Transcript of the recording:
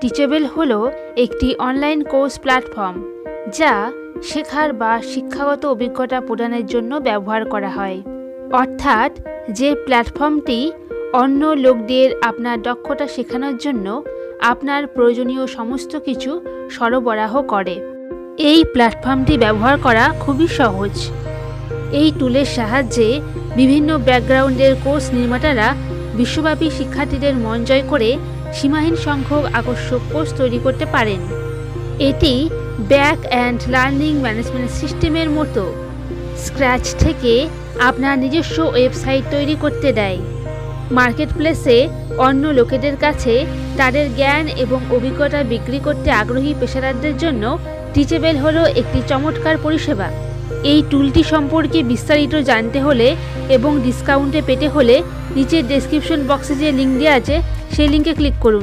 Teachable হলো একটি online course platform যা শেখার বা শিক্ষাগত অভিজ্ঞতা প্রদানের জন্য ব্যবহার করা হয়। অর্থাৎ যে প্ল্যাটফর্মটি অন্য লোকদের আপনার দক্ষতা শেখানোর জন্য আপনার প্রয়োজনীয় সমস্ত কিছু সরবরাহ করে। এই প্ল্যাটফর্মটি ব্যবহার করা খুবই সহজ। এই টুলের সাহায্যে বিভিন্ন ব্যাকগ্রাউন্ডের কোর্স নির্মাতারা বিশ্বব্যাপী শিক্ষার্থীদের মন জয় করে সীমাহীন সংখ্যক আকর্ষক কোর্স তৈরি করতে পারেন। এটি ব্যাক অ্যান্ড লার্নিং ম্যানেজমেন্ট সিস্টেমের মতো। স্ক্র্যাচ থেকে আপনার নিজস্ব ওয়েবসাইট তৈরি করতে দেয়। মার্কেট প্লেসে অন্য লোকেদের কাছে তাদের জ্ঞান এবং অভিজ্ঞতা বিক্রি করতে আগ্রহী পেশাদারদের জন্য টিচেবেল হলো একটি চমৎকার পরিষেবা। এই টুলটি সম্পর্কে বিস্তারিত জানতে হলে এবং ডিসকাউন্টে পেতে হলে নিচের ডেসক্রিপশন বক্সে যে লিঙ্ক দেওয়া আছে সেই লিঙ্কে ক্লিক করুন।